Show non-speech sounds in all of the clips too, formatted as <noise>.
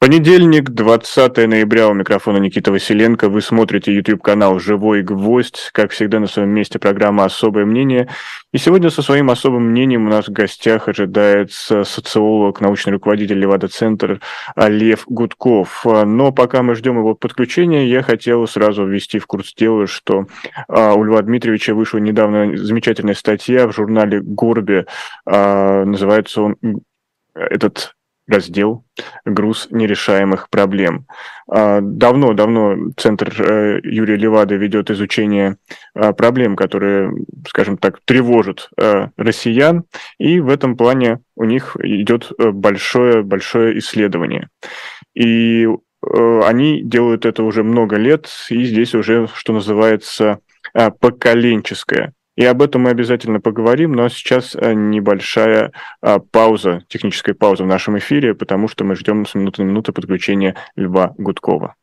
Понедельник, 20 ноября, у микрофона Никита Василенко. Вы смотрите YouTube-канал «Живой гвоздь». Как всегда, на своем месте программа «Особое мнение». И сегодня со своим особым мнением у нас в гостях ожидается социолог, научный руководитель Левада-центр Лев Гудков. Но пока мы ждем его подключения, я хотел сразу ввести в курс дела, что а, у Льва Дмитриевича вышла недавно замечательная статья в журнале «Горбе». А, называется он этот раздел «Груз нерешаемых проблем». Давно-давно а, Центр э, Юрия Левады ведет изучение а, проблем, которые, скажем так, тревожат э, россиян, и в этом плане у них идет большое-большое исследование. И э, они делают это уже много лет, и здесь уже, что называется, поколенческое и об этом мы обязательно поговорим, но сейчас э, небольшая а, пауза, техническая пауза в нашем эфире, потому что мы ждем с минуты на минуту подключения Льва Гудкова.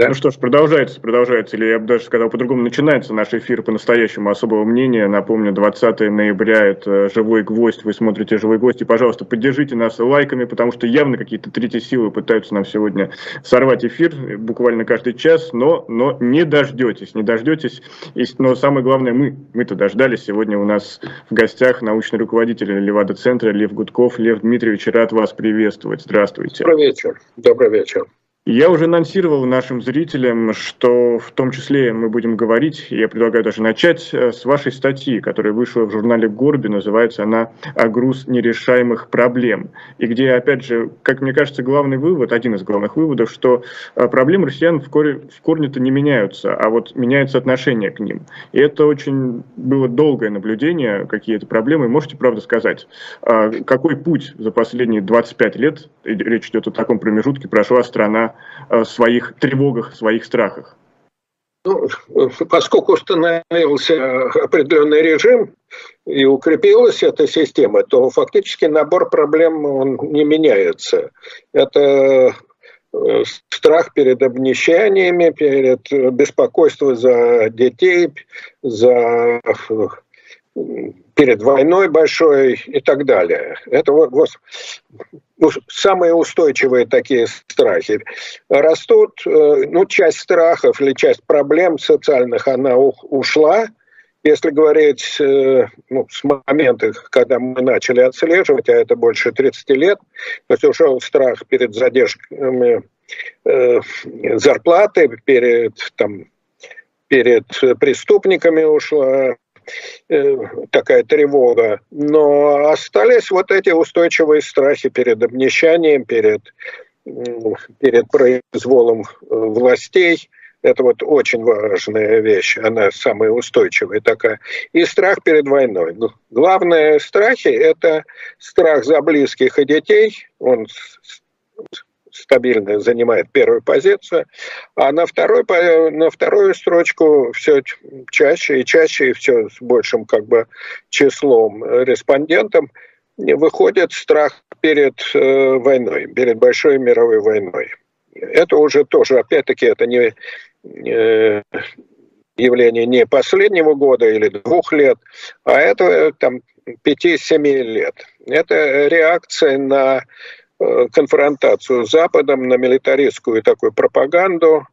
Да? Ну что ж, продолжается, продолжается, или я бы даже сказал по-другому, начинается наш эфир по-настоящему особого мнения. Напомню, 20 ноября – это «Живой гвоздь», вы смотрите «Живой гвоздь», и, пожалуйста, поддержите нас лайками, потому что явно какие-то третьи силы пытаются нам сегодня сорвать эфир, буквально каждый час, но, но не дождетесь, не дождетесь. И, но самое главное, мы, мы-то дождались. Сегодня у нас в гостях научный руководитель Левада-центра Лев Гудков. Лев Дмитриевич, рад вас приветствовать. Здравствуйте. Добрый вечер. Добрый вечер. Я уже анонсировал нашим зрителям, что в том числе мы будем говорить, я предлагаю даже начать э, с вашей статьи, которая вышла в журнале «Горби», называется она «О груз нерешаемых проблем», и где, опять же, как мне кажется, главный вывод, один из главных выводов, что э, проблемы россиян в, корне, в корне-то не меняются, а вот меняется отношение к ним. И это очень было долгое наблюдение, какие это проблемы. Можете, правда, сказать, э, какой путь за последние 25 лет, речь идет о таком промежутке, прошла страна своих тревогах, своих страхах? Ну, поскольку установился определенный режим и укрепилась эта система, то фактически набор проблем он не меняется. Это э, страх перед обнищаниями, перед беспокойством за детей, за перед войной большой и так далее. Это вот, вот самые устойчивые такие страхи. Растут, э, ну, часть страхов или часть проблем социальных, она ушла, если говорить э, ну, с момента, когда мы начали отслеживать, а это больше 30 лет, то есть ушел страх перед задержками э, зарплаты, перед, там, перед преступниками ушла такая тревога. Но остались вот эти устойчивые страхи перед обнищанием, перед, перед произволом э, властей. Это вот очень важная вещь, она самая устойчивая такая. И страх перед войной. Главные страхи – это страх за близких и детей, он стабильно занимает первую позицию, а на, второй, на вторую строчку все чаще и чаще, и все с большим как бы числом респондентов выходит страх перед э, войной, перед большой мировой войной. Это уже тоже, опять-таки, это не э, явление не последнего года или двух лет, а это там 5-7 лет. Это реакция на Э, конфронтацию с Западом, на милитаристскую такую пропаганду.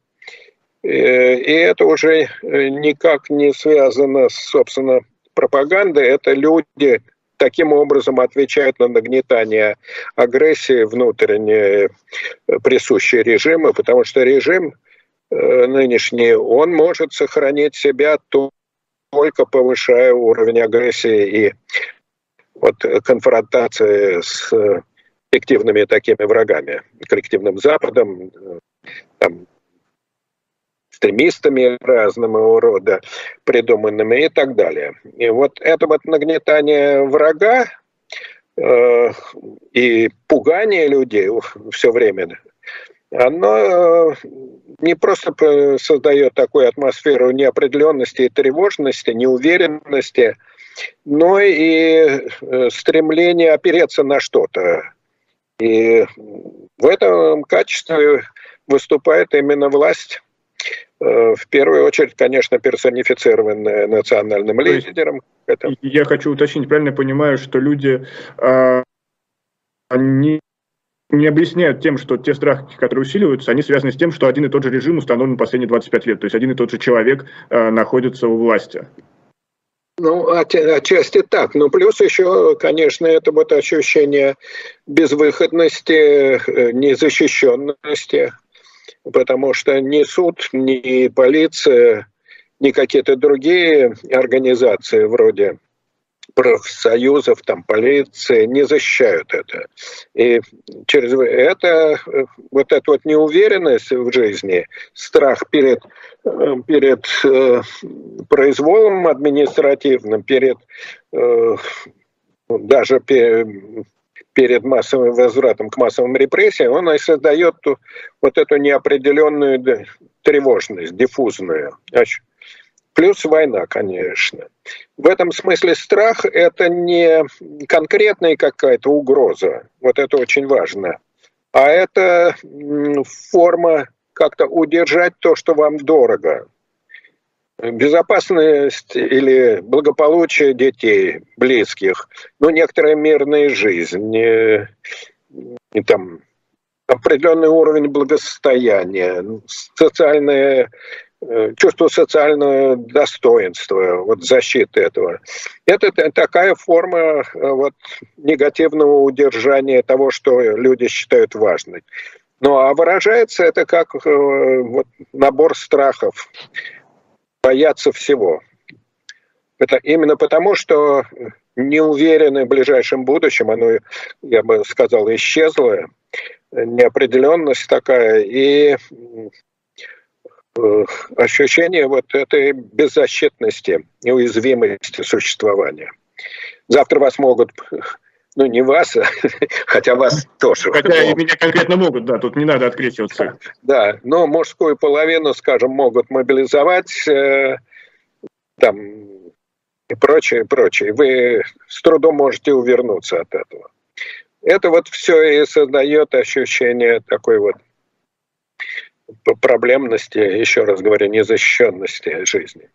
Э, и это уже э, никак не связано с, собственно, пропагандой. Это люди таким образом отвечают на нагнетание агрессии внутренней, присущей режиму, потому что режим нынешний, он может сохранить себя только повышая уровень агрессии и вот конфронтации с фиктивными такими врагами, коллективным Западом, там, экстремистами разного рода, придуманными и так далее. И вот это вот нагнетание врага э, и пугание людей все время, оно э, не просто создает такую атмосферу неопределенности и тревожности, неуверенности, но и э, стремление опереться на что-то, и в этом качестве выступает именно власть, э, в первую очередь, конечно, персонифицированная национальным лидером. Это... Я хочу уточнить, правильно понимаю, что люди, а, они не объясняют тем, что те страхи, которые усиливаются, они связаны с тем, что один и тот же режим установлен последние 25 лет. То есть один и тот же человек э, находится у власти. Ну, отчасти так. Но плюс еще, конечно, это вот ощущение безвыходности, э, незащищенности, потому что ни суд, ни полиция, ни какие-то другие организации вроде профсоюзов, там, полиции не защищают это. И через это, вот эта вот неуверенность в жизни, страх перед, перед э, произволом административным, перед э, даже перед массовым возвратом к массовым репрессиям, он и создает вот эту неопределенную тревожность, диффузную. Плюс война, конечно. В этом смысле страх – это не конкретная какая-то угроза, вот это очень важно, а это форма как-то удержать то, что вам дорого. Безопасность или благополучие детей, близких, ну, некоторая мирная жизнь, и, и там определенный уровень благосостояния, социальная чувство социального достоинства, вот защиты этого. Это такая форма э, вот, негативного удержания того, что люди считают важным. Ну а выражается это как э, вот, набор страхов, бояться всего. Это именно потому, что не уверены в ближайшем будущем, оно, я бы сказал, исчезло, неопределенность такая, и Э, ощущение вот этой беззащитности, неуязвимости существования. Завтра вас могут ну, не вас, <laughs> хотя вас тоже. Хотя и меня конкретно могут, да, тут не надо открещиваться. Да, но мужскую половину, скажем, могут мобилизовать, э, там, и прочее, прочее. Вы с трудом можете увернуться от этого. Это вот все и создает ощущение такой вот проблемности, еще раз говорю, незащищенности жизни.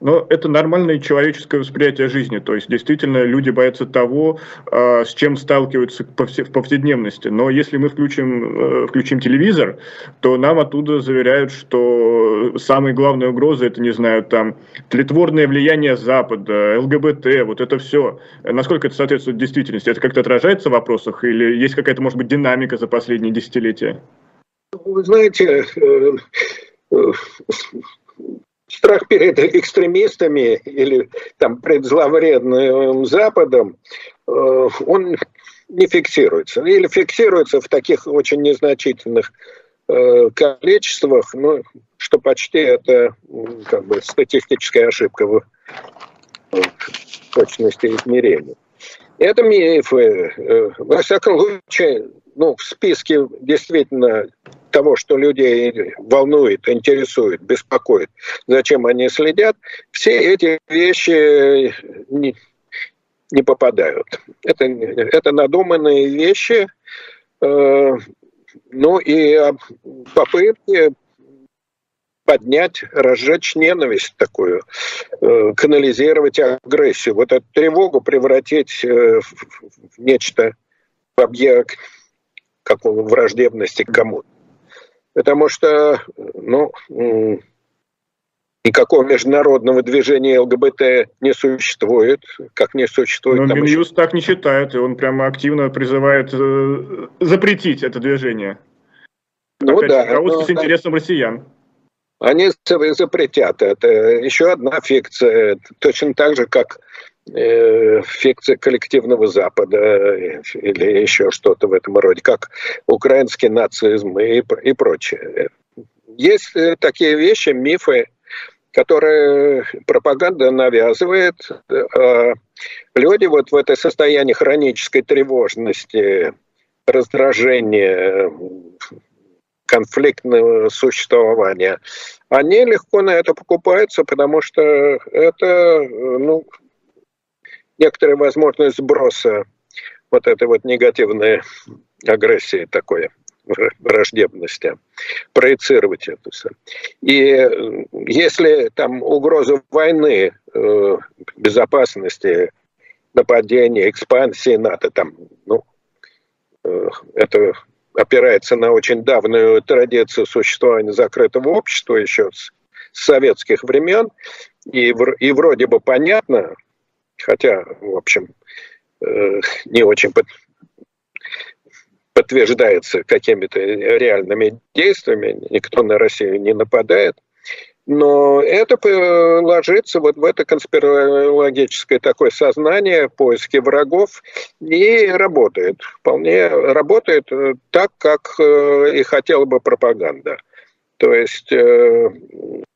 Но это нормальное человеческое восприятие жизни. То есть, действительно, люди боятся того, а, с чем сталкиваются в повседневности. Но если мы включим, э, включим телевизор, то нам оттуда заверяют, что самые главные угрозы это, не знаю, там, тлетворное влияние Запада, ЛГБТ, вот это все. Насколько это соответствует действительности? Это как-то отражается в вопросах или есть какая-то, может быть, динамика за последние десятилетия? Вы знаете, э, э, страх перед экстремистами или там пред зловредным Западом, э, он не фиксируется. Или фиксируется в таких очень незначительных количествах, ну, что почти это как бы статистическая ошибка в точности измерения. Это мифы. Во всяком случае, ну, в списке действительно того, что людей волнует, интересует, беспокоит, зачем они следят, все эти вещи не, не попадают. Это, это надуманные вещи, э, ну и попытки поднять, разжечь ненависть такую, э, канализировать агрессию, вот эту тревогу превратить э, в нечто, в объект какого враждебности к кому-то. Потому что, ну, никакого международного движения ЛГБТ не существует, как не существует. Но Минюст еще... так не считает, и он прямо активно призывает э, запретить это движение. Ну Опять да. Руководствуясь но... интересом россиян. Они запретят. Это еще одна фикция. Точно так же, как фикция коллективного Запада э, или еще что-то в этом роде, как украинский нацизм и, и прочее. Есть э, такие вещи, мифы, которые пропаганда навязывает. А люди вот в это состоянии хронической тревожности, раздражения, конфликтного существования, они легко на это покупаются, потому что это ну, некоторая возможность сброса вот этой вот негативной агрессии такой враждебности, проецировать это все. И если там угроза войны, э, безопасности, нападения, экспансии НАТО, там, ну, это опирается на очень давнюю традицию существования закрытого общества еще с советских времен, и, и вроде бы понятно, хотя, в общем, не очень подтверждается какими-то реальными действиями, никто на Россию не нападает. Но это ложится вот в это конспирологическое такое сознание, поиски врагов, и работает. Вполне работает так, как э, и хотела бы пропаганда. То есть э,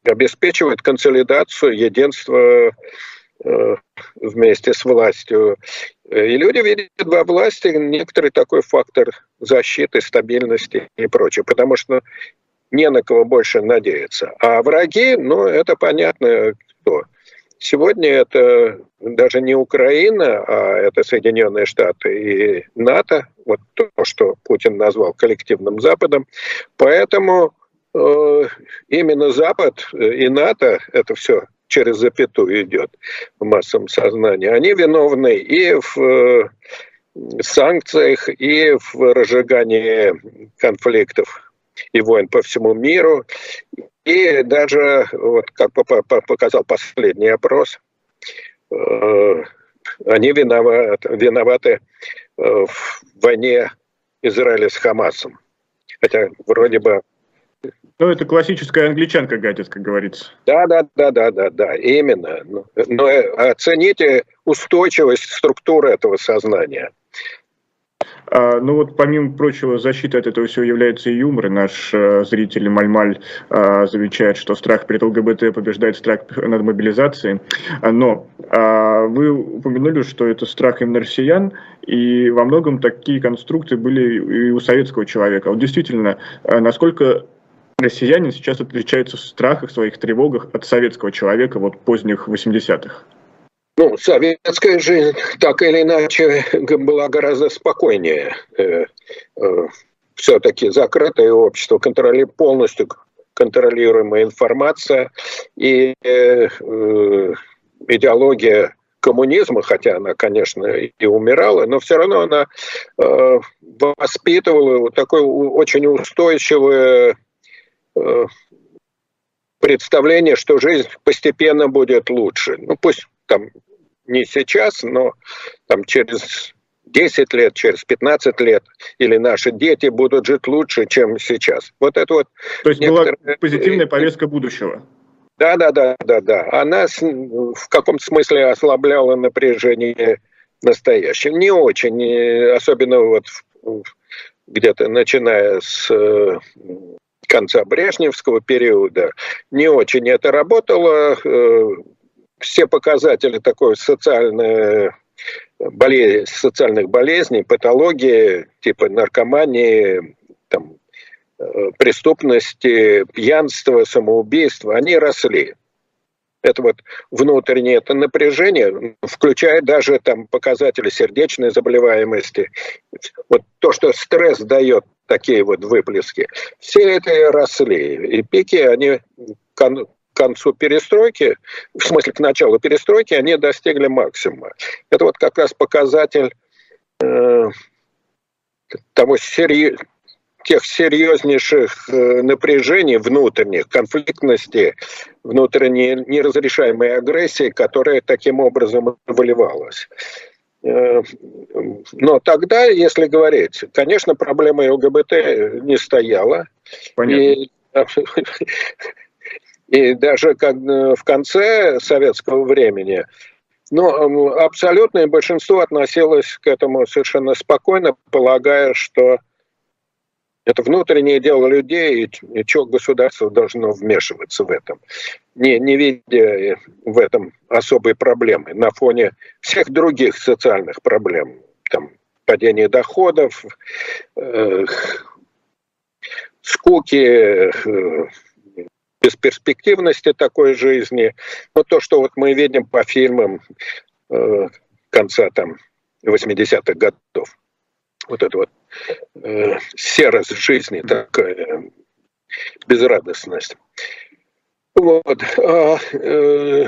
обеспечивает консолидацию, единство э, вместе с властью. И люди видят во власти некоторый такой фактор защиты, стабильности и прочее. Потому что не на кого больше надеяться. А враги, ну, это понятно кто. Сегодня это даже не Украина, а это Соединенные Штаты и НАТО, вот то, что Путин назвал коллективным Западом. Поэтому э, именно Запад и НАТО, это все через запятую идет в массовом сознании, они виновны и в э, санкциях, и в разжигании конфликтов и войн по всему миру. И даже, вот как показал последний опрос, э, они виноваты, виноваты э, в войне Израиля с Хамасом. Хотя вроде бы ну, это классическая англичанка гадит, как говорится. Да, да, да, да, да, да, именно. Но, но оцените устойчивость структуры этого сознания. А, ну вот, помимо прочего, защита от этого всего является и юмор. Наш э, зритель Мальмаль э, замечает, что страх перед ЛГБТ побеждает страх над мобилизацией. А, но э, вы упомянули, что это страх именно россиян, и во многом такие конструкции были и у советского человека. Вот действительно, э, насколько россияне сейчас отличаются в страхах, своих тревогах от советского человека вот поздних 80-х? Ну, советская жизнь так или иначе <laughs> была гораздо спокойнее. Э, э, Все-таки закрытое общество, контроли, полностью контролируемая информация и э, идеология коммунизма, хотя она, конечно, и умирала, но все равно она воспитывала такое очень устойчивое представление, что жизнь постепенно будет лучше. Ну, пусть там не сейчас, но там через 10 лет, через 15 лет, или наши дети будут жить лучше, чем сейчас. Вот это вот... То есть некоторые... была позитивная повестка будущего. Да, да, да, да, да. Она в каком-то смысле ослабляла напряжение настоящее. Не очень, особенно вот где-то начиная с э, конца Брежневского периода, не очень это работало. Э, все показатели такой социальной болезни, социальных болезней, патологии, типа наркомании, там, э, преступности, пьянства, самоубийства, они росли. Это вот внутреннее это напряжение, включая даже там показатели сердечной заболеваемости. Вот то, что стресс дает такие вот выплески, все это росли. И пики, они к концу перестройки, в смысле к началу перестройки, они достигли максимума. Это вот как раз показатель э, того сери... тех серьезнейших э, напряжений внутренних, конфликтности, внутренней неразрешаемой агрессии, которая таким образом выливалась. Э, но тогда, если говорить, конечно, проблема ЛГБТ не стояла. Понятно. И <laughs> и даже как в конце советского времени, но абсолютное большинство относилось к этому совершенно спокойно, полагая, что это внутреннее дело людей, и что государство должно вмешиваться в этом, не, не видя в этом особой проблемы на фоне всех других социальных проблем, там, падение доходов, э, скуки, э, бесперспективности такой жизни. Но то, что вот мы видим по фильмам э, конца там 80-х годов, вот это вот э, серость жизни, такая безрадостность. Вот. А, э,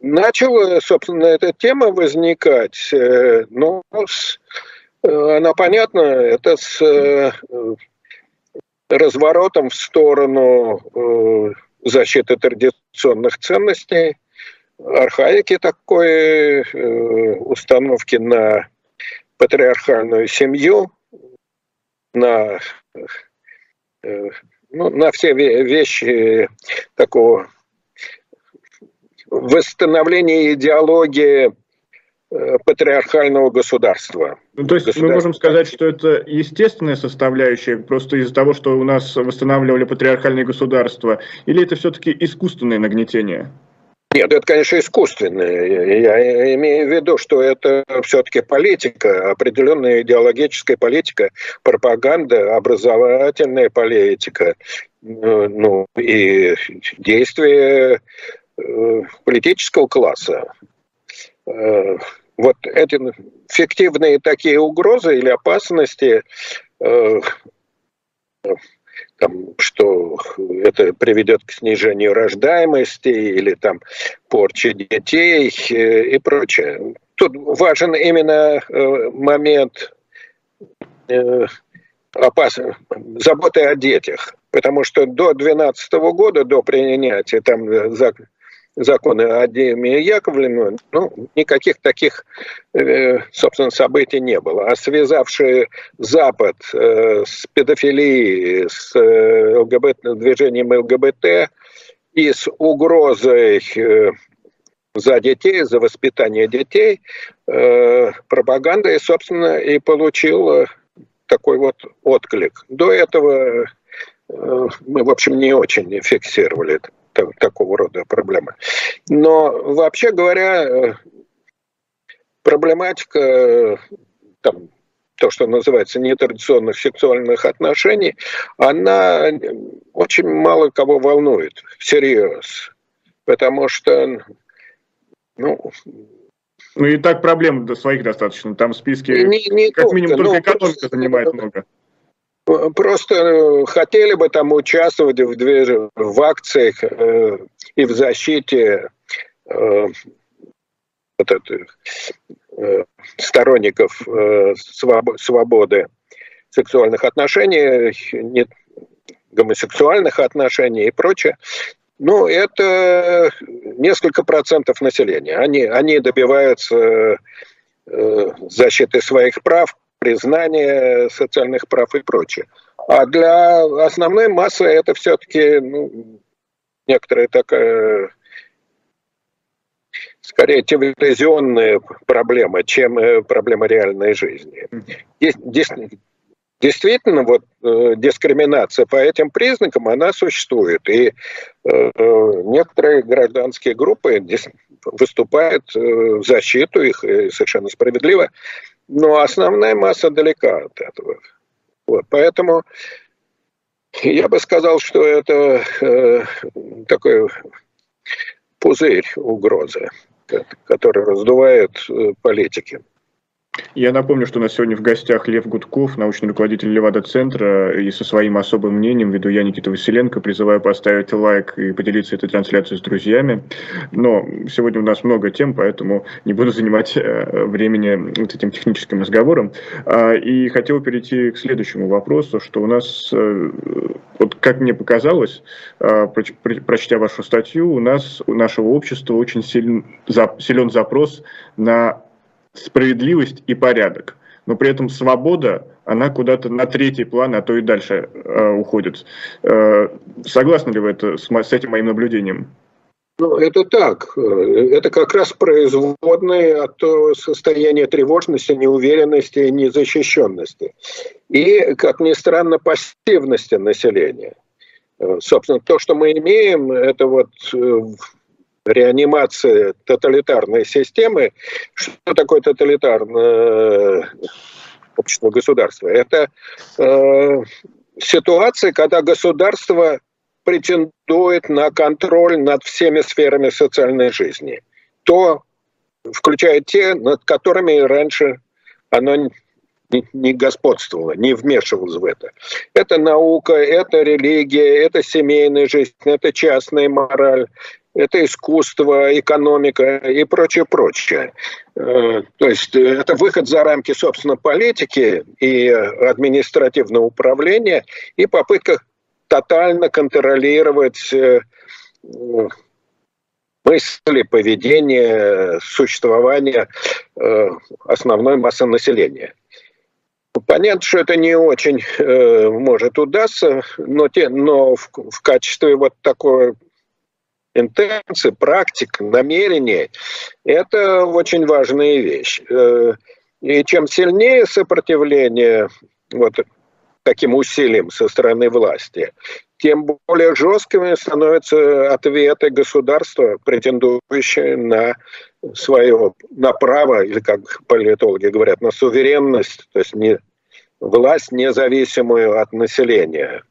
начала, собственно, эта тема возникать, э, но с Она понятна, это с разворотом в сторону защиты традиционных ценностей, архаики такой, установки на патриархальную семью, на, ну, на все вещи такого восстановления идеологии э, патриархального государства. Ну, то есть мы можем сказать, что это естественная составляющая, просто из-за того, что у нас восстанавливали патриархальное государство, или это все-таки искусственное нагнетение? Нет, это, конечно, искусственное. Я имею в виду, что это все-таки политика, определенная идеологическая политика, пропаганда, образовательная политика, ну и действия э, политического класса. Э, вот эти фиктивные такие угрозы или опасности э, там, что это приведет к снижению рождаемости или там порче детей э, и прочее. Тут важен именно э, момент э, опас... заботы о детях, потому что до 2012 года, до принятия там законы о Деме Яковлевне, ну, никаких таких, э, собственно, событий не было. А связавшие Запад э, с педофилией, с э, ЛГБТ, движением ЛГБТ и с угрозой за детей, за воспитание детей, пропаганда, и, собственно, и получила такой вот отклик. До этого мы, в общем, не очень фиксировали это такого рода проблемы. Но вообще говоря, э, проблематика там, то, что называется нетрадиционных сексуальных отношений, она очень мало кого волнует всерьез. Потому что, ну, ну и так проблем до своих достаточно. Там в списке не, не как только, минимум только ну, экономика занимает много. Просто э, хотели бы там участвовать в, движ... в акциях э, и в защите э, вот этих, э, сторонников э, своб... свободы сексуальных отношений, нет, гомосексуальных отношений и прочее. Ну, это несколько процентов населения. Они, они добиваются э, защиты своих прав, признание социальных прав и прочее. А для основной массы это все-таки ну, некоторая такая скорее телевизионная проблема, чем э, проблема реальной жизни. Действительно, вот э, дискриминация по этим признакам, она существует. И э, некоторые гражданские группы выступают в защиту их, совершенно справедливо, но основная масса далека от этого. Вот, поэтому я бы сказал, что это э, такой пузырь угрозы, который раздувает э, политики. Я напомню, что у нас сегодня в гостях Лев Гудков, научный руководитель Левада-центра, и со своим особым мнением веду я, Никита Василенко. Призываю поставить лайк и поделиться этой трансляцией с друзьями. Но сегодня у нас много тем, поэтому не буду занимать э, времени вот этим техническим разговором. А, и хотел перейти к следующему вопросу, что у нас, э, вот как мне показалось, а, прочтя вашу статью, у нас, у нашего общества очень силен, силен запрос на справедливость и порядок. Но при этом свобода, она куда-то на третий план, а то и дальше э, уходит. Э, согласны ли вы это, с, с этим моим наблюдением? Ну, это так. Это как раз производные от состояния тревожности, неуверенности, незащищенности. И, как ни странно, пассивности населения. Э, собственно, то, что мы имеем, это вот э, реанимация тоталитарной системы. Что такое тоталитарное общество государства? Это э, ситуация, когда государство претендует на контроль над всеми сферами социальной жизни. То, включая те, над которыми раньше оно не господствовало, не вмешивалось в это. Это наука, это религия, это семейная жизнь, это частная мораль, это искусство, экономика и прочее, прочее. Э, то есть это выход за рамки, собственно, политики и административного управления и попытка тотально контролировать э, мысли, поведение, существование э, основной массы населения. Понятно, что это не очень э, может удастся, но, те, но в, в качестве вот такой интенции, практик, намерений, это очень важная вещь. Э, и чем сильнее сопротивление вот таким усилием со стороны власти, тем более жесткими становятся ответы государства, претендующие на свое на право, или как политологи говорят, на суверенность, то есть не власть независимую от населения.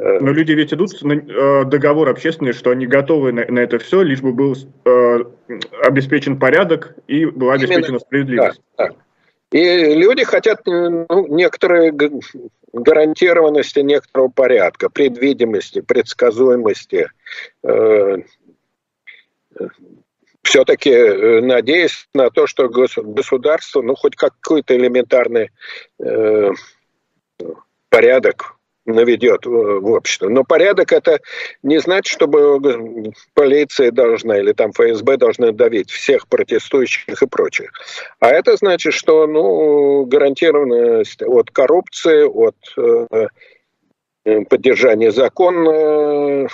Но люди ведь идут на э, договор общественный, что они готовы на, на это все, лишь бы был э, обеспечен порядок и была обеспечена Именно, справедливость. Да, да. И люди хотят ну, некоторые гарантированности некоторого порядка, предвидимости, предсказуемости. Э, Все-таки э, надеясь на то, что государство, ну, хоть какой-то элементарный э, порядок наведет в общество. Но порядок это не значит, чтобы полиция должна или там ФСБ должны давить всех протестующих и прочих. А это значит, что ну, гарантированность от коррупции, от э, поддержания закона,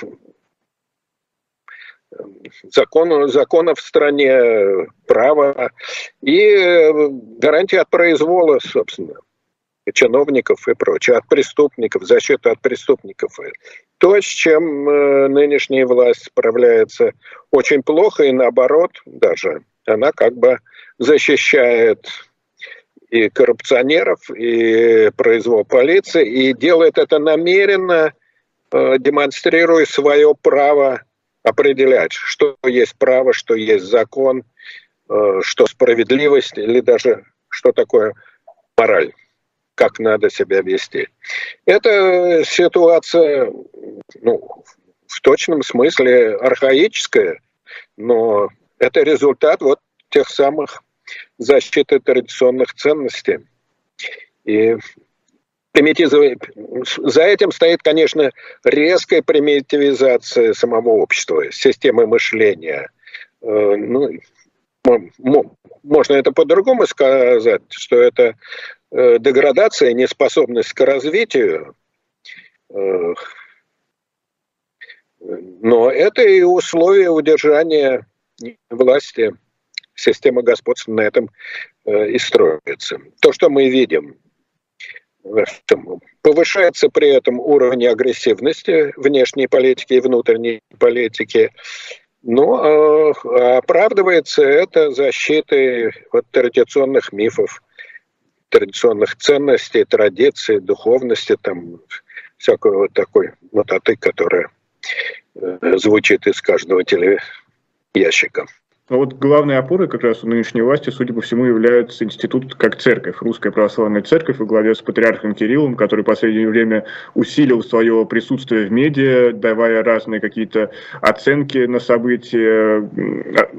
закон, закона в стране, права и гарантия от произвола, собственно чиновников и прочее, от преступников, защиту от преступников. То, с чем э, нынешняя власть справляется очень плохо, и наоборот даже, она как бы защищает и коррупционеров, и произвол полиции, и делает это намеренно, э, демонстрируя свое право определять, что есть право, что есть закон, э, что справедливость, или даже что такое мораль как надо себя вести. Это ситуация ну, в точном смысле архаическая, но это результат вот тех самых защиты традиционных ценностей. И за этим стоит, конечно, резкая примитивизация самого общества, системы мышления. Э, ну, можно это по-другому сказать, что это Э, деградация, неспособность к развитию, э, но это и условия удержания власти, система господства на этом э, и строится. То, что мы видим, повышается при этом уровень агрессивности внешней политики и внутренней политики, но оправдывается это защитой от традиционных мифов, традиционных ценностей, традиций, духовности, там всякой вот такой мототы, которая э, звучит из каждого телеящика. Но вот главной опорой как раз у нынешней власти, судя по всему, является институт как церковь, Русская Православная Церковь во главе с патриархом Кириллом, который в последнее время усилил свое присутствие в медиа, давая разные какие-то оценки на события,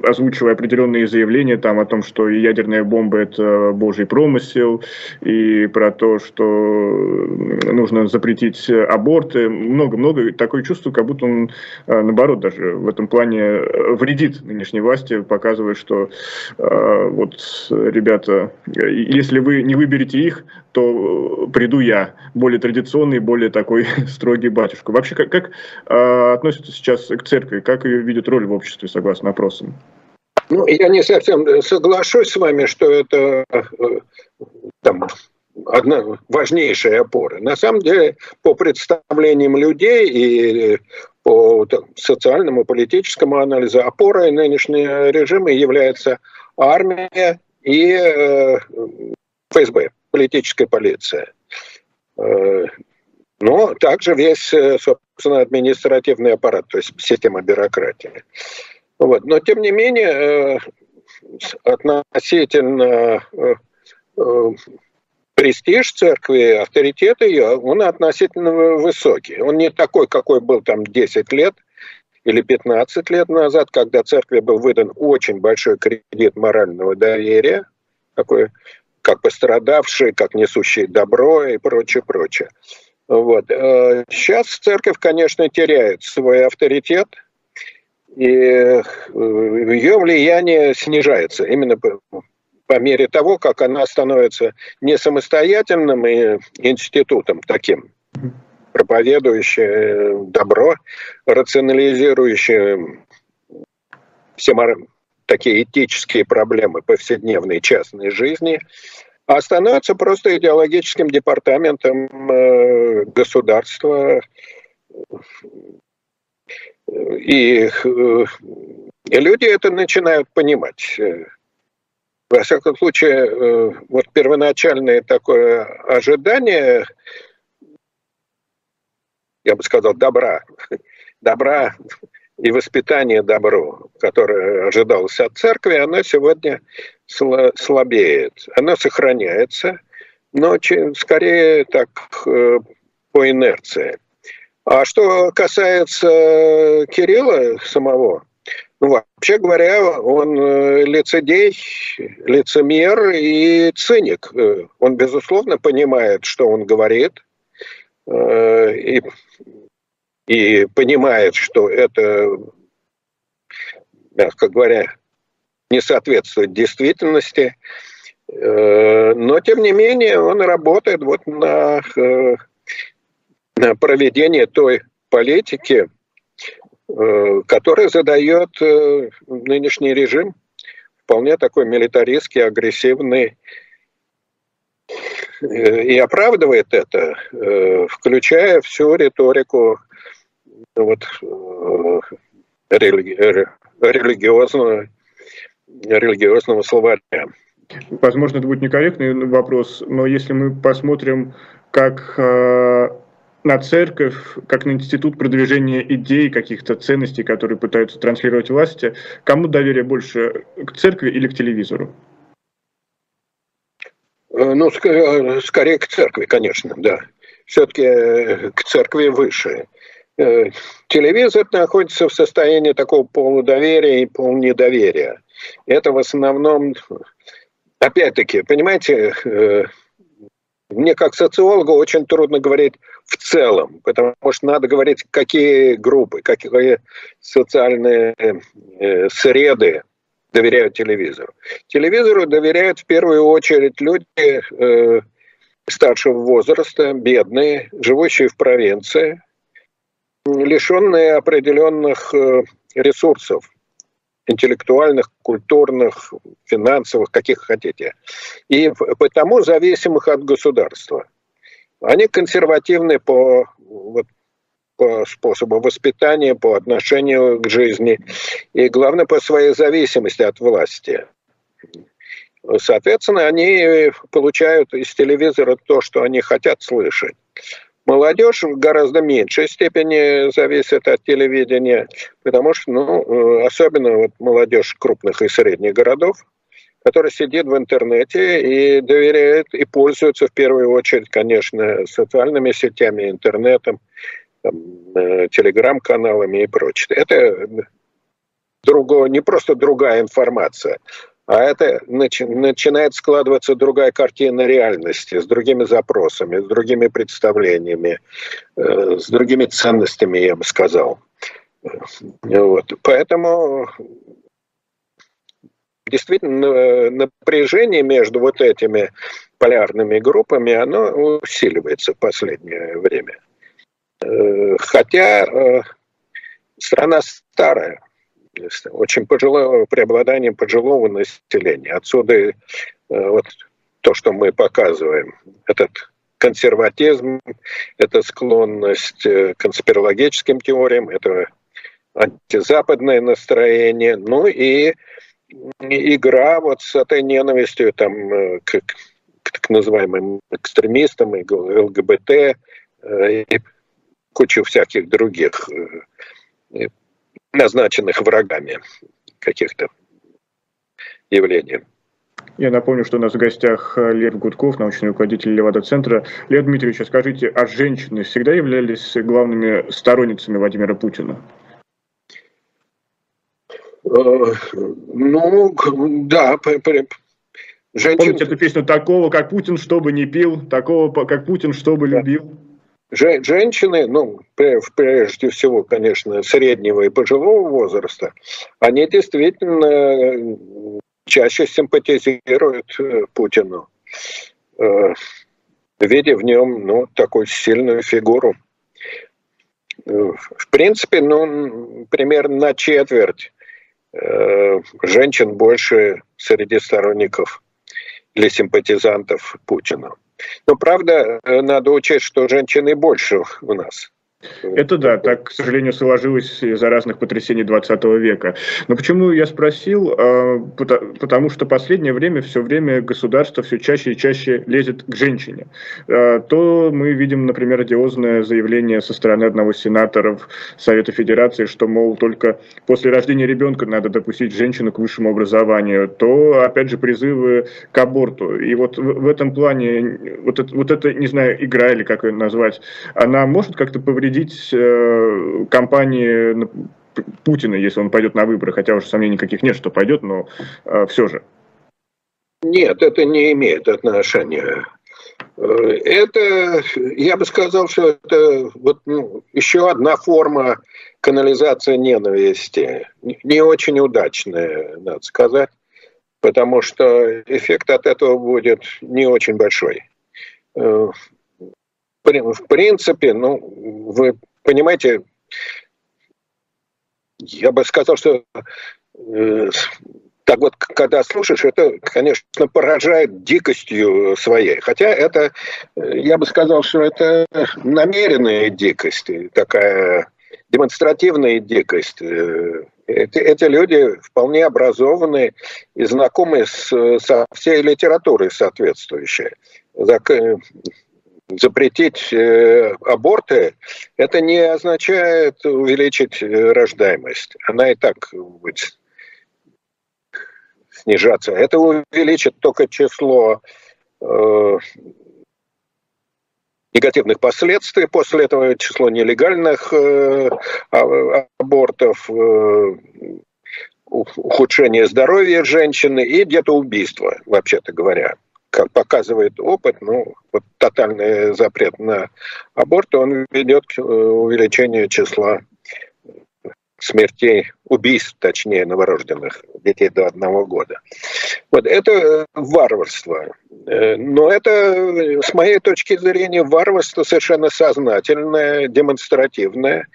озвучивая определенные заявления там о том, что ядерная бомба – это божий промысел, и про то, что нужно запретить аборты. Много-много. Такое чувство, как будто он, э, наоборот, даже в этом плане вредит нынешней власти, власти показывает, что э, вот, ребята, если вы не выберете их, то приду я, более традиционный, более такой <laughs> строгий батюшка. Вообще, как, как э, относятся сейчас к церкви, как ее видят роль в обществе, согласно опросам? Ну, я не совсем соглашусь с вами, что это э, там, одна важнейшая опора. На самом деле, по представлениям людей и по социальному политическому анализу опорой нынешнего режима является армия и э, ФСБ, политическая полиция. Э, но также весь, э, собственно, административный аппарат, то есть система бюрократии. Вот. Но, тем не менее, относительно престиж церкви, авторитет ее, он относительно высокий. Он не такой, какой был там 10 лет или 15 лет назад, когда церкви был выдан очень большой кредит морального доверия, такой как пострадавший, как несущий добро и прочее, прочее. Вот. Сейчас э, церковь, конечно, теряет свой авторитет, и э, ее влияние снижается именно по, мере того, как она становится не самостоятельным институтом таким, проповедующим добро, рационализирующим все такие этические проблемы повседневной частной жизни, а становится просто идеологическим департаментом э, государства. И, э, и люди это начинают понимать. Во всяком случае, э, вот первоначальное такое ожидание, я бы сказал, добра, добра и воспитание добро, которое ожидалось от церкви, оно сегодня слабеет. Оно сохраняется, но скорее так э, по инерции. А что касается Кирилла самого, ну, вообще говоря, он э, лицедей, лицемер и циник. Э, он, безусловно, понимает, что он говорит, и и понимает, что это, мягко говоря, не соответствует действительности, э, но тем не менее он работает вот на, э, на проведение той политики, э, которая задает нынешний режим, вполне такой милитаристский, агрессивный, и оправдывает это, включая всю риторику вот, э, религи, религиозного, религиозного словаря. Возможно, это будет некорректный вопрос, но если мы посмотрим, как э, на церковь, как на институт продвижения идей, каких-то ценностей, которые пытаются транслировать власти, кому доверие больше, к церкви или к телевизору? Э, ну, скорее к церкви, конечно, да. Все-таки к церкви выше. Э, телевизор находится в состоянии такого полудоверия и полнедоверия. Это в основном, опять-таки, понимаете, э, мне как социологу очень трудно говорить в целом, потому что надо говорить, какие группы, какие социальные э, среды доверяют телевизору. Телевизору доверяют в первую очередь люди старшего возраста, бедные, живущие в провинции, лишенные определенных э, ресурсов интеллектуальных, культурных, финансовых, каких хотите. И потому зависимых от государства. Они консервативны по, вот, по способу воспитания, по отношению к жизни и, главное, по своей зависимости от власти. Соответственно, они получают из телевизора то, что они хотят слышать. Молодежь в гораздо меньшей степени зависит от телевидения, потому что, ну, э, особенно вот молодежь крупных и средних городов, которая сидит в интернете и доверяет, и пользуется в первую очередь, конечно, социальными сетями, интернетом, э, телеграм-каналами и прочее. Это другое, не просто другая информация, а это начи- начинает складываться другая картина реальности, с другими запросами, с другими представлениями, э, с другими ценностями, я бы сказал. Вот. Поэтому действительно напряжение между вот этими полярными группами, оно усиливается в последнее время. Э, хотя э, страна старая, очень пожилое преобладание пожилого населения. Отсюда э, вот то, что мы показываем, этот консерватизм, это склонность э, к конспирологическим теориям, это антизападное настроение, ну и игра вот с этой ненавистью там, э, к, к так называемым экстремистам, и ЛГБТ, и кучу всяких других назначенных врагами каких-то явлений. Я напомню, что у нас в гостях э, Лев Гудков, научный руководитель Левада-центра. Лев Дмитриевич, скажите, а женщины всегда являлись главными сторонницами Владимира Путина? Ну, да, Женщин... Помните эту песню «Такого, как Путин, чтобы не пил, такого, как Путин, чтобы да. любил»? Женщины, ну, прежде всего, конечно, среднего и пожилого возраста, они действительно чаще симпатизируют э, Путину, э, видя в нем ну, такую сильную фигуру. Э, в принципе, ну, примерно на четверть женщин больше среди сторонников или симпатизантов Путина. Но правда, надо учесть, что женщины больше у нас. Это да, так, к сожалению, сложилось из-за разных потрясений 20 века. Но почему я спросил? А, потому что последнее время все время государство все чаще и чаще лезет к женщине. А, то мы видим, например, одиозное заявление со стороны одного из сенаторов Совета Федерации, что, мол, только после рождения ребенка надо допустить женщину к высшему образованию, то, опять же, призывы к аборту. И вот в этом плане, вот это, вот это не знаю, игра или как ее назвать, она может как-то повредить повредить э, кампании Путина, если он пойдет на выборы, хотя уже сомнений никаких нет, что пойдет, но э, все же. Нет, это не имеет отношения. Э, это, я бы сказал, что это вот, ну, еще одна форма канализации ненависти. Не очень удачная, надо сказать, потому что эффект от этого будет не очень большой в принципе, ну, вы понимаете, я бы сказал, что э, так вот, когда слушаешь, это, конечно, поражает дикостью своей. Хотя это, э, я бы сказал, что это намеренная дикость, такая демонстративная дикость. Э, эти, эти люди вполне образованные и знакомы с, со всей литературой соответствующей запретить э, аборты, это не означает увеличить э, рождаемость. Она и так будет снижаться. Это увеличит только число э, негативных последствий. После этого число нелегальных э, а, абортов, э, ухудшение здоровья женщины и где-то убийство, вообще-то говоря показывает опыт, ну, вот тотальный запрет на аборт, он ведет к э, увеличению числа смертей, убийств, точнее, новорожденных детей до одного года. Вот это э, варварство. Э, но это, с моей точки зрения, варварство совершенно сознательное, демонстративное.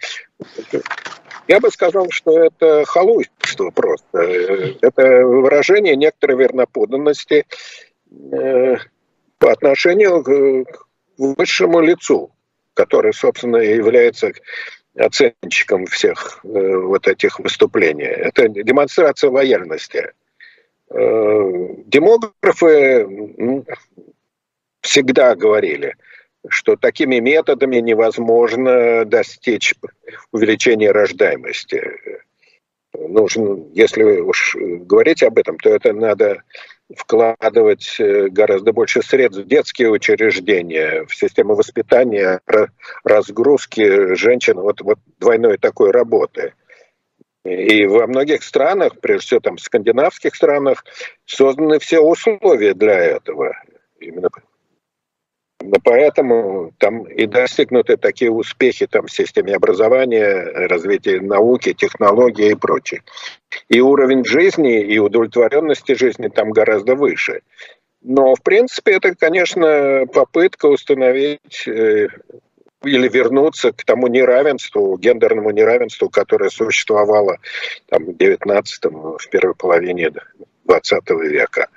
Я бы сказал, что это халуйство просто. Это выражение некоторой верноподанности по отношению к высшему лицу, который, собственно, является оценщиком всех э, вот этих выступлений. Это демонстрация лояльности. Э, демографы всегда говорили, что такими методами невозможно достичь увеличения рождаемости. Нужно, если уж говорить об этом, то это надо вкладывать э, гораздо больше средств в детские учреждения, в систему воспитания, разгрузки женщин, вот, вот двойной такой работы. И во многих странах, прежде всего там в скандинавских странах, созданы все условия для этого. Именно Поэтому там и достигнуты такие успехи там, в системе образования, развития науки, технологий и прочее. И уровень жизни, и удовлетворенности жизни там гораздо выше. Но, в принципе, это, конечно, попытка установить э, или вернуться к тому неравенству, гендерному неравенству, которое существовало там, в 19 в первой половине 20 века.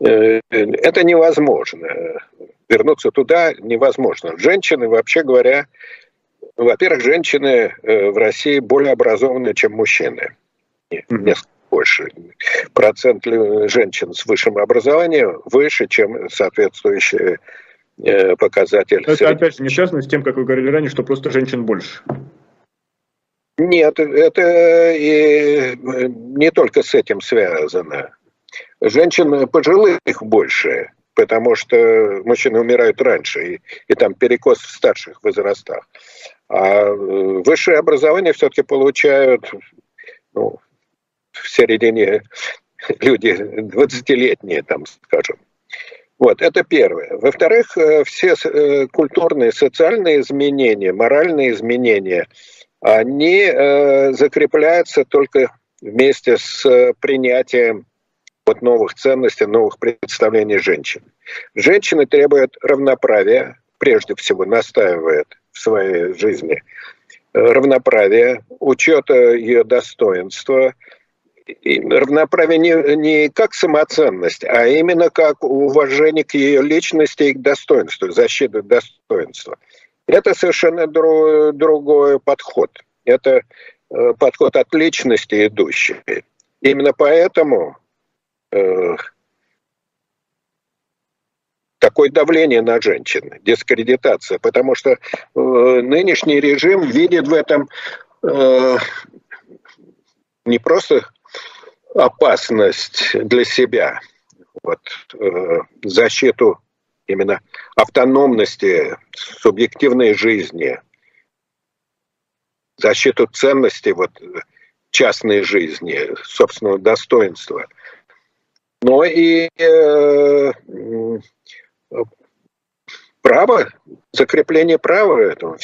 Э, это невозможно вернуться туда невозможно. Женщины, вообще говоря, во-первых, женщины э, в России более образованные, чем мужчины. Несколько больше. Процент женщин с высшим образованием выше, чем соответствующий э, показатель. Это опять же не связано с тем, как вы говорили ранее, что просто женщин больше. Нет, это и э, не только с этим связано. Женщин пожилых больше потому что мужчины умирают раньше, и, и там перекос в старших возрастах. А э, высшее образование все-таки получают ну, в середине <laughs> люди 20-летние, там, скажем. Вот, это первое. Во-вторых, э, все э, культурные, социальные изменения, моральные изменения, они закрепляются только вместе с принятием вот новых ценностей, новых представлений женщин. Женщины требуют равноправия, прежде всего настаивают в своей жизни равноправия, учета ее достоинства – равноправие не, не как самоценность, а именно как уважение к ее личности и к достоинству, защита достоинства. Это совершенно друг, другой подход. Это э, подход от личности идущий. Именно поэтому э, такое давление на женщин, дискредитация, потому что э, нынешний режим видит в этом э, не просто опасность для себя, вот, э, защиту именно автономности субъективной жизни, защиту ценностей вот, частной жизни, собственного достоинства. Но и э, право, закрепление права этого.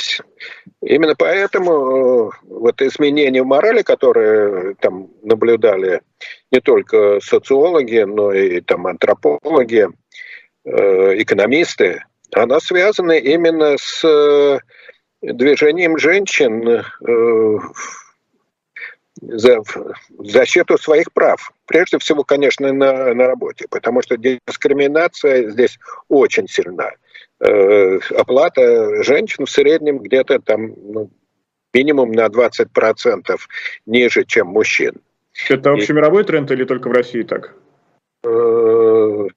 Именно поэтому э, вот изменения в морали, которые там наблюдали не только социологи, но и там антропологи, э, экономисты, она связана именно с э, движением женщин за защиту своих прав. Прежде всего, конечно, на, на работе, потому что дискриминация здесь очень сильна. Э, оплата женщин в среднем где-то там ну, минимум на 20% ниже, чем мужчин. Это общемировой тренд или только в России так? Э,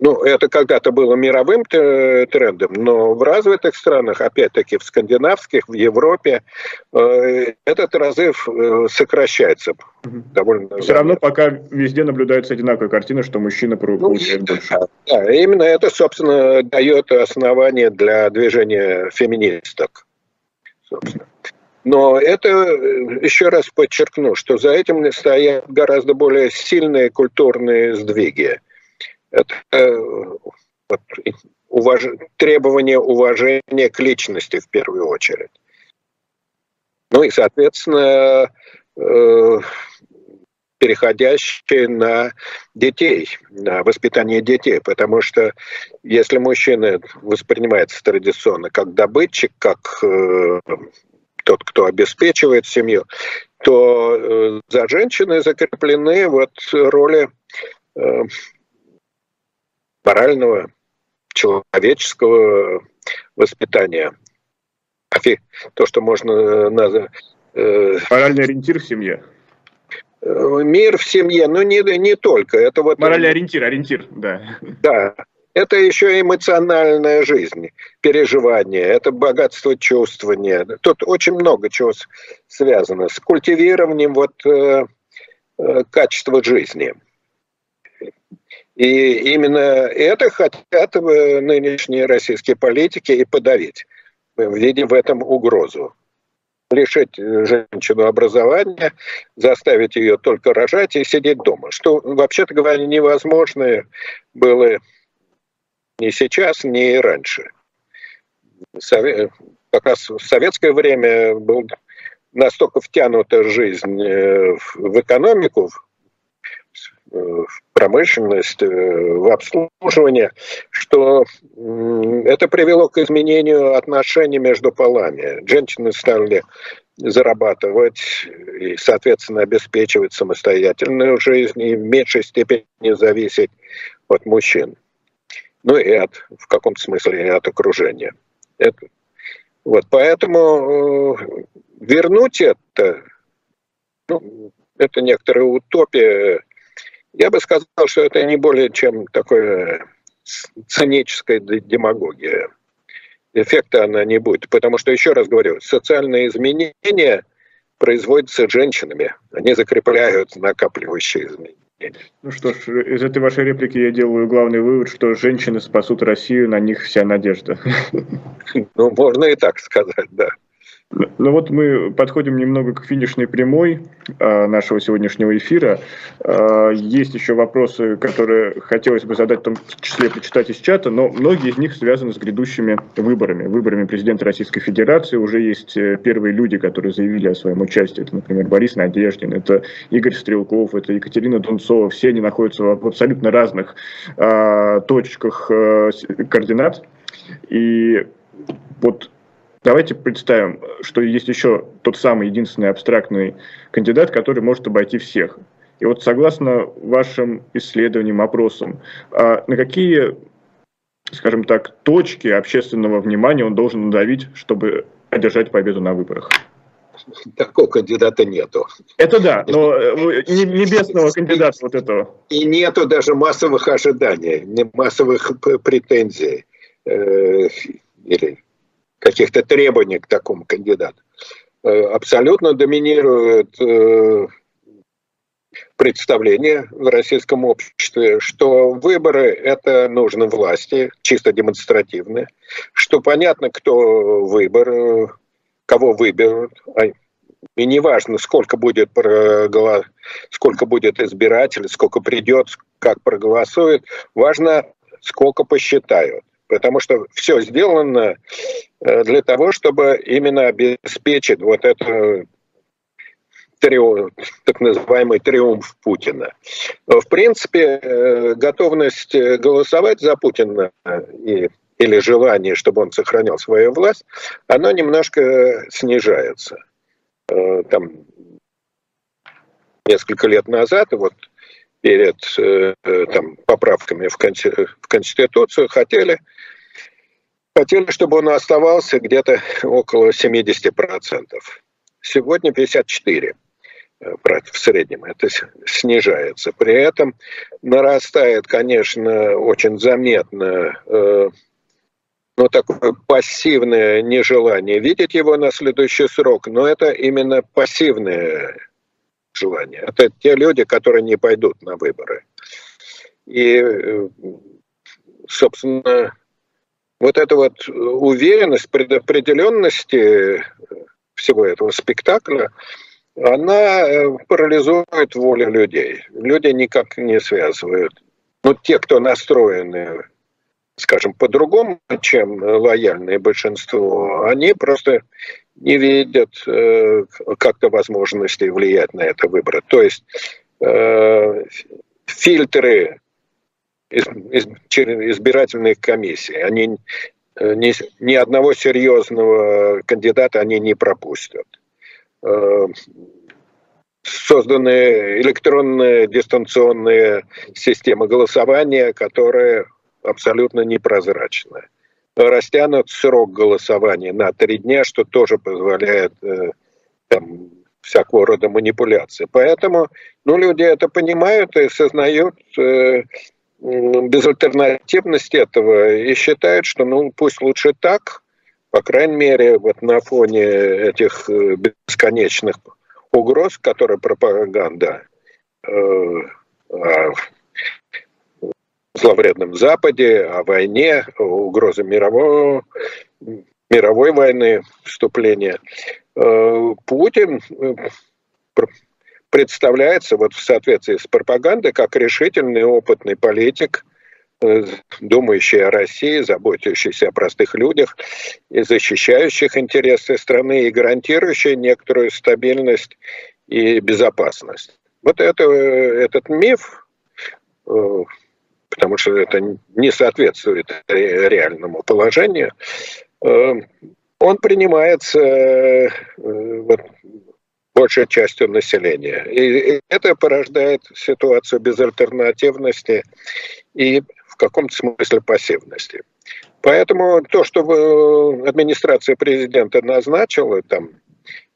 ну, это когда-то было мировым трендом, но в развитых странах, опять-таки в скандинавских, в Европе, э, этот разрыв э, сокращается угу. довольно. Все равно пока везде наблюдается одинаковая картина, что мужчина ну, получает ну, больше. Да, именно это, собственно, дает основание для движения феминисток. Собственно. Но это, еще раз подчеркну, что за этим стоят гораздо более сильные культурные сдвиги. Это э, вот, уваж... требование уважения к личности в первую очередь. Ну и, соответственно, э, переходящие на детей, на воспитание детей. Потому что если мужчина воспринимается традиционно как добытчик, как э, тот, кто обеспечивает семью, то э, за женщиной закреплены вот роли э, морального, человеческого воспитания. То, что можно назвать... Э, Моральный ориентир в семье. Мир в семье, но не, не только. Это вот... Моральный ориентир, ориентир, да. Да, это еще эмоциональная жизнь, переживания, это богатство чувствования. Тут очень много чего связано с культивированием вот, э, э, качества жизни. И именно это хотят нынешние российские политики и подавить, видя в этом угрозу. Лишить женщину образования, заставить ее только рожать и сидеть дома, что, вообще-то говоря, невозможно было ни сейчас, ни раньше. Как раз в советское время был настолько втянута жизнь э, в экономику, в промышленность, э, в обслуживание, что это привело к изменению отношений между полами. Женщины стали зарабатывать и, соответственно, обеспечивать самостоятельную жизнь и в меньшей степени зависеть от мужчин ну и от, в каком-то смысле и от окружения. Это, вот, поэтому э, вернуть это, ну, это некоторая утопия. Я бы сказал, что это не более чем такое циническая демагогия. Эффекта она не будет. Потому что, еще раз говорю, социальные изменения производятся женщинами. Они закрепляют накапливающие изменения. Ну что ж, из этой вашей реплики я делаю главный вывод, что женщины спасут Россию, на них вся надежда. Ну, можно и так сказать, да. Ну вот мы подходим немного к финишной прямой э, нашего сегодняшнего эфира. Э, есть еще вопросы, которые хотелось бы задать, в том числе прочитать из чата, но многие из них связаны с грядущими выборами. Выборами президента Российской Федерации уже есть э, первые люди, которые заявили о своем участии. Это, например, Борис Надеждин, это Игорь Стрелков, это Екатерина Дунцова. Все они находятся в абсолютно разных э, точках э, координат. И вот Давайте представим, что есть еще тот самый единственный абстрактный кандидат, который может обойти всех. И вот согласно вашим исследованиям, опросам, а на какие, скажем так, точки общественного внимания он должен надавить, чтобы одержать победу на выборах? Такого кандидата нету. Это да, но э, небесного кандидата вот этого. И нету даже массовых ожиданий, массовых претензий. Э, или каких-то требований к такому кандидату. Э, абсолютно доминирует э, представление в российском обществе, что выборы – это нужно власти, чисто демонстративные, что понятно, кто выбор, кого выберут, а, и неважно, сколько будет, сколько будет избирателей, сколько придет, как проголосует, важно, сколько посчитают потому что все сделано э, для того, чтобы именно обеспечить вот это триумф, так называемый триумф Путина. В принципе, э, готовность голосовать за Путина и, или желание, чтобы он сохранял свою власть, оно немножко снижается. Э, там несколько лет назад, вот перед э, там, поправками в, в Конституцию хотели, хотели, чтобы он оставался где-то около 70%. Сегодня 54% э, в среднем это снижается. При этом нарастает, конечно, очень заметно э, ну, такое пассивное нежелание видеть его на следующий срок, но это именно пассивное желание. Это те люди, которые не пойдут на выборы. И, э, собственно, вот эта вот уверенность, предопределенности всего этого спектакля, она э, парализует волю людей. Люди никак не связывают. Ну, те, кто настроены, скажем, по-другому, чем лояльное большинство, они просто не видят э, как-то возможности влиять на это выбор. То есть э, фильтры из, из, избирательных комиссий, они э, ни, ни одного серьезного кандидата они не пропустят. Э, созданы электронные дистанционные системы голосования, которые абсолютно непрозрачны растянут срок голосования на три дня, что тоже позволяет э, там, всякого рода манипуляции. Поэтому ну, люди это понимают и сознают э, безальтернативность этого и считают, что ну пусть лучше так, по крайней мере, вот на фоне этих э, бесконечных угроз, которые пропаганда э, зловредном Западе, о войне, угрозе мирового, мировой войны, вступления. Э, Путин э, представляется вот в соответствии с пропагандой как решительный, опытный политик, э, думающий о России, заботящийся о простых людях и защищающих интересы страны и гарантирующий некоторую стабильность и безопасность. Вот это, этот миф потому что это не соответствует реальному положению, э, он принимается э, вот, большей частью населения. И это порождает ситуацию безальтернативности и в каком-то смысле пассивности. Поэтому то, что администрация президента назначила, там,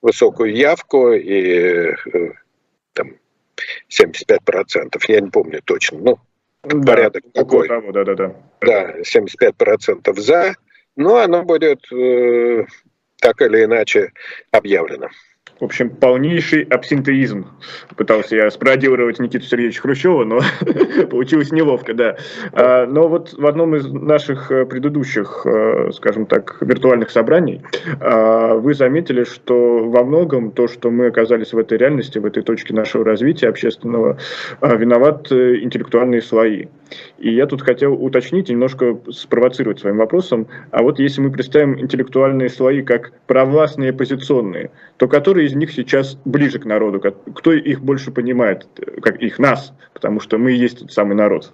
высокую явку и э, там, 75%, я не помню точно, ну, да, порядок такой. Того, да, да, да. Да, 75% за, но оно будет э, так или иначе объявлено. В общем, полнейший абсентеизм. Пытался я спародировать Никиту Сергеевича Хрущева, но <laughs> получилось неловко, да. А, но вот в одном из наших э, предыдущих, э, скажем так, виртуальных собраний а, вы заметили, что во многом то, что мы оказались в этой реальности, в этой точке нашего развития общественного, а, виноват э, интеллектуальные слои. И я тут хотел уточнить, немножко спровоцировать своим вопросом, а вот если мы представим интеллектуальные слои как провластные оппозиционные, то которые из них сейчас ближе к народу, кто их больше понимает, как их, нас, потому что мы и есть тот самый народ?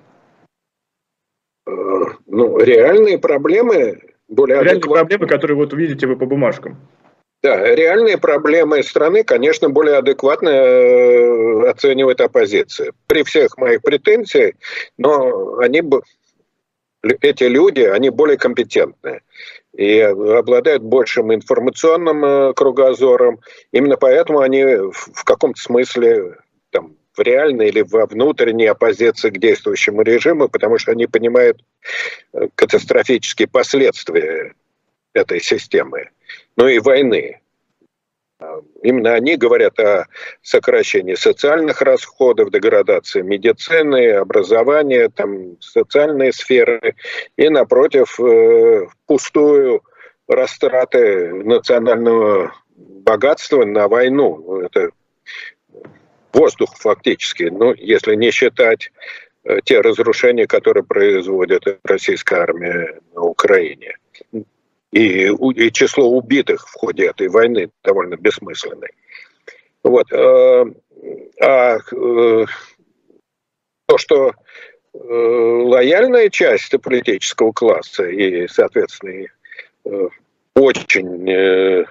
Э, ну, реальные проблемы более Реальные проблемы, которые вот видите вы по бумажкам. Да, реальные проблемы страны, конечно, более адекватно э, оценивает оппозиция. При всех моих претензиях, но они, эти люди, они более компетентные и обладают большим информационным э, кругозором. Именно поэтому они в каком-то смысле там, в реальной или во внутренней оппозиции к действующему режиму, потому что они понимают э, катастрофические последствия этой системы но и войны. Именно они говорят о сокращении социальных расходов, деградации медицины, образования, там, социальные сферы, и, напротив, э, пустую растраты национального богатства на войну. Это воздух фактически, ну, если не считать э, те разрушения, которые производит российская армия на Украине и, и число убитых в ходе этой войны довольно бессмысленное. Вот. Э, а э, то, что э, лояльная часть политического класса и, соответственно, очень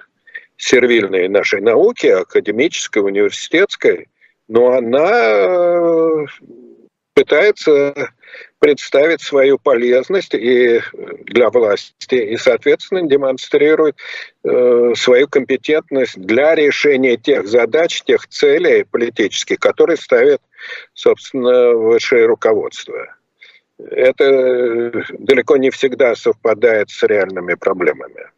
сервильной нашей науки, академической, университетской, но она пытается представить свою полезность и для власти, и, соответственно, демонстрирует э, свою компетентность для решения тех задач, тех целей политических, которые ставит, собственно, высшее руководство. Это далеко не всегда совпадает с реальными проблемами.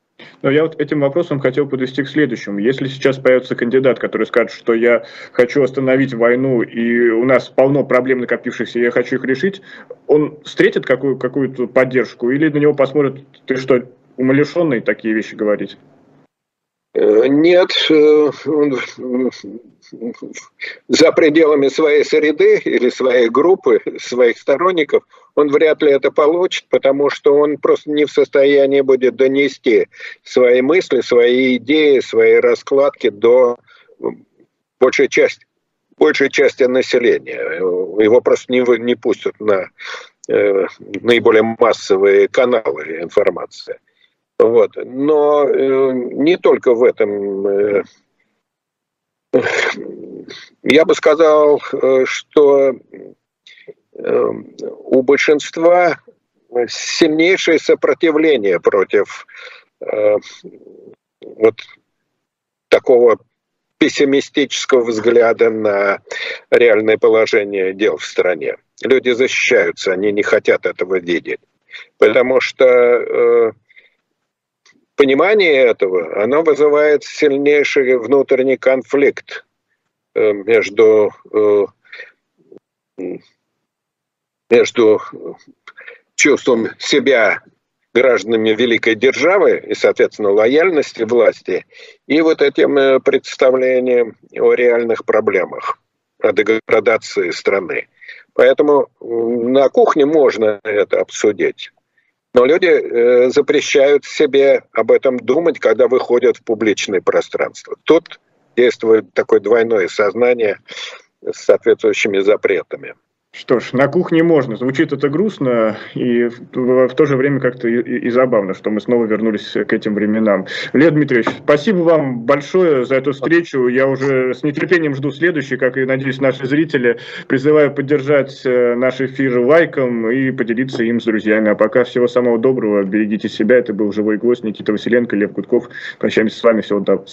Но я вот этим вопросом хотел подвести к следующему. Если сейчас появится кандидат, который скажет, что я хочу остановить войну, и у нас полно проблем накопившихся, и я хочу их решить, он встретит какую- какую-то поддержку или на него посмотрят, ты что, умалишенный такие вещи говорить? Э, нет, э, за пределами своей среды или своей группы, своих сторонников, он вряд ли это получит, потому что он просто не в состоянии будет донести свои мысли, свои идеи, свои раскладки до большей части, большей части населения. Его просто не, не пустят на э, наиболее массовые каналы информации. Вот. Но э, не только в этом. Э, я бы сказал, э, что у большинства сильнейшее сопротивление против э, вот такого пессимистического взгляда на реальное положение дел в стране. Люди защищаются, они не хотят этого видеть. Потому что э, понимание этого, оно вызывает сильнейший внутренний конфликт э, между, э, между чувством себя гражданами великой державы и, соответственно, лояльности власти, и вот этим э, представлением о реальных проблемах, о деградации страны. Поэтому на кухне можно это обсудить. Но люди э, запрещают себе об этом думать, когда выходят в публичное пространство. Тут действует такое двойное сознание с соответствующими запретами. Что ж, на кухне можно. Звучит это грустно и в, в то же время как-то и, и забавно, что мы снова вернулись к этим временам. Лев Дмитриевич, спасибо вам большое за эту встречу. Я уже с нетерпением жду следующий, как и, надеюсь, наши зрители. Призываю поддержать э, наш эфир лайком и поделиться им с друзьями. А пока всего самого доброго. Берегите себя. Это был «Живой гвоздь» Никита Василенко, Лев Гудков. Прощаемся с вами. Всего самого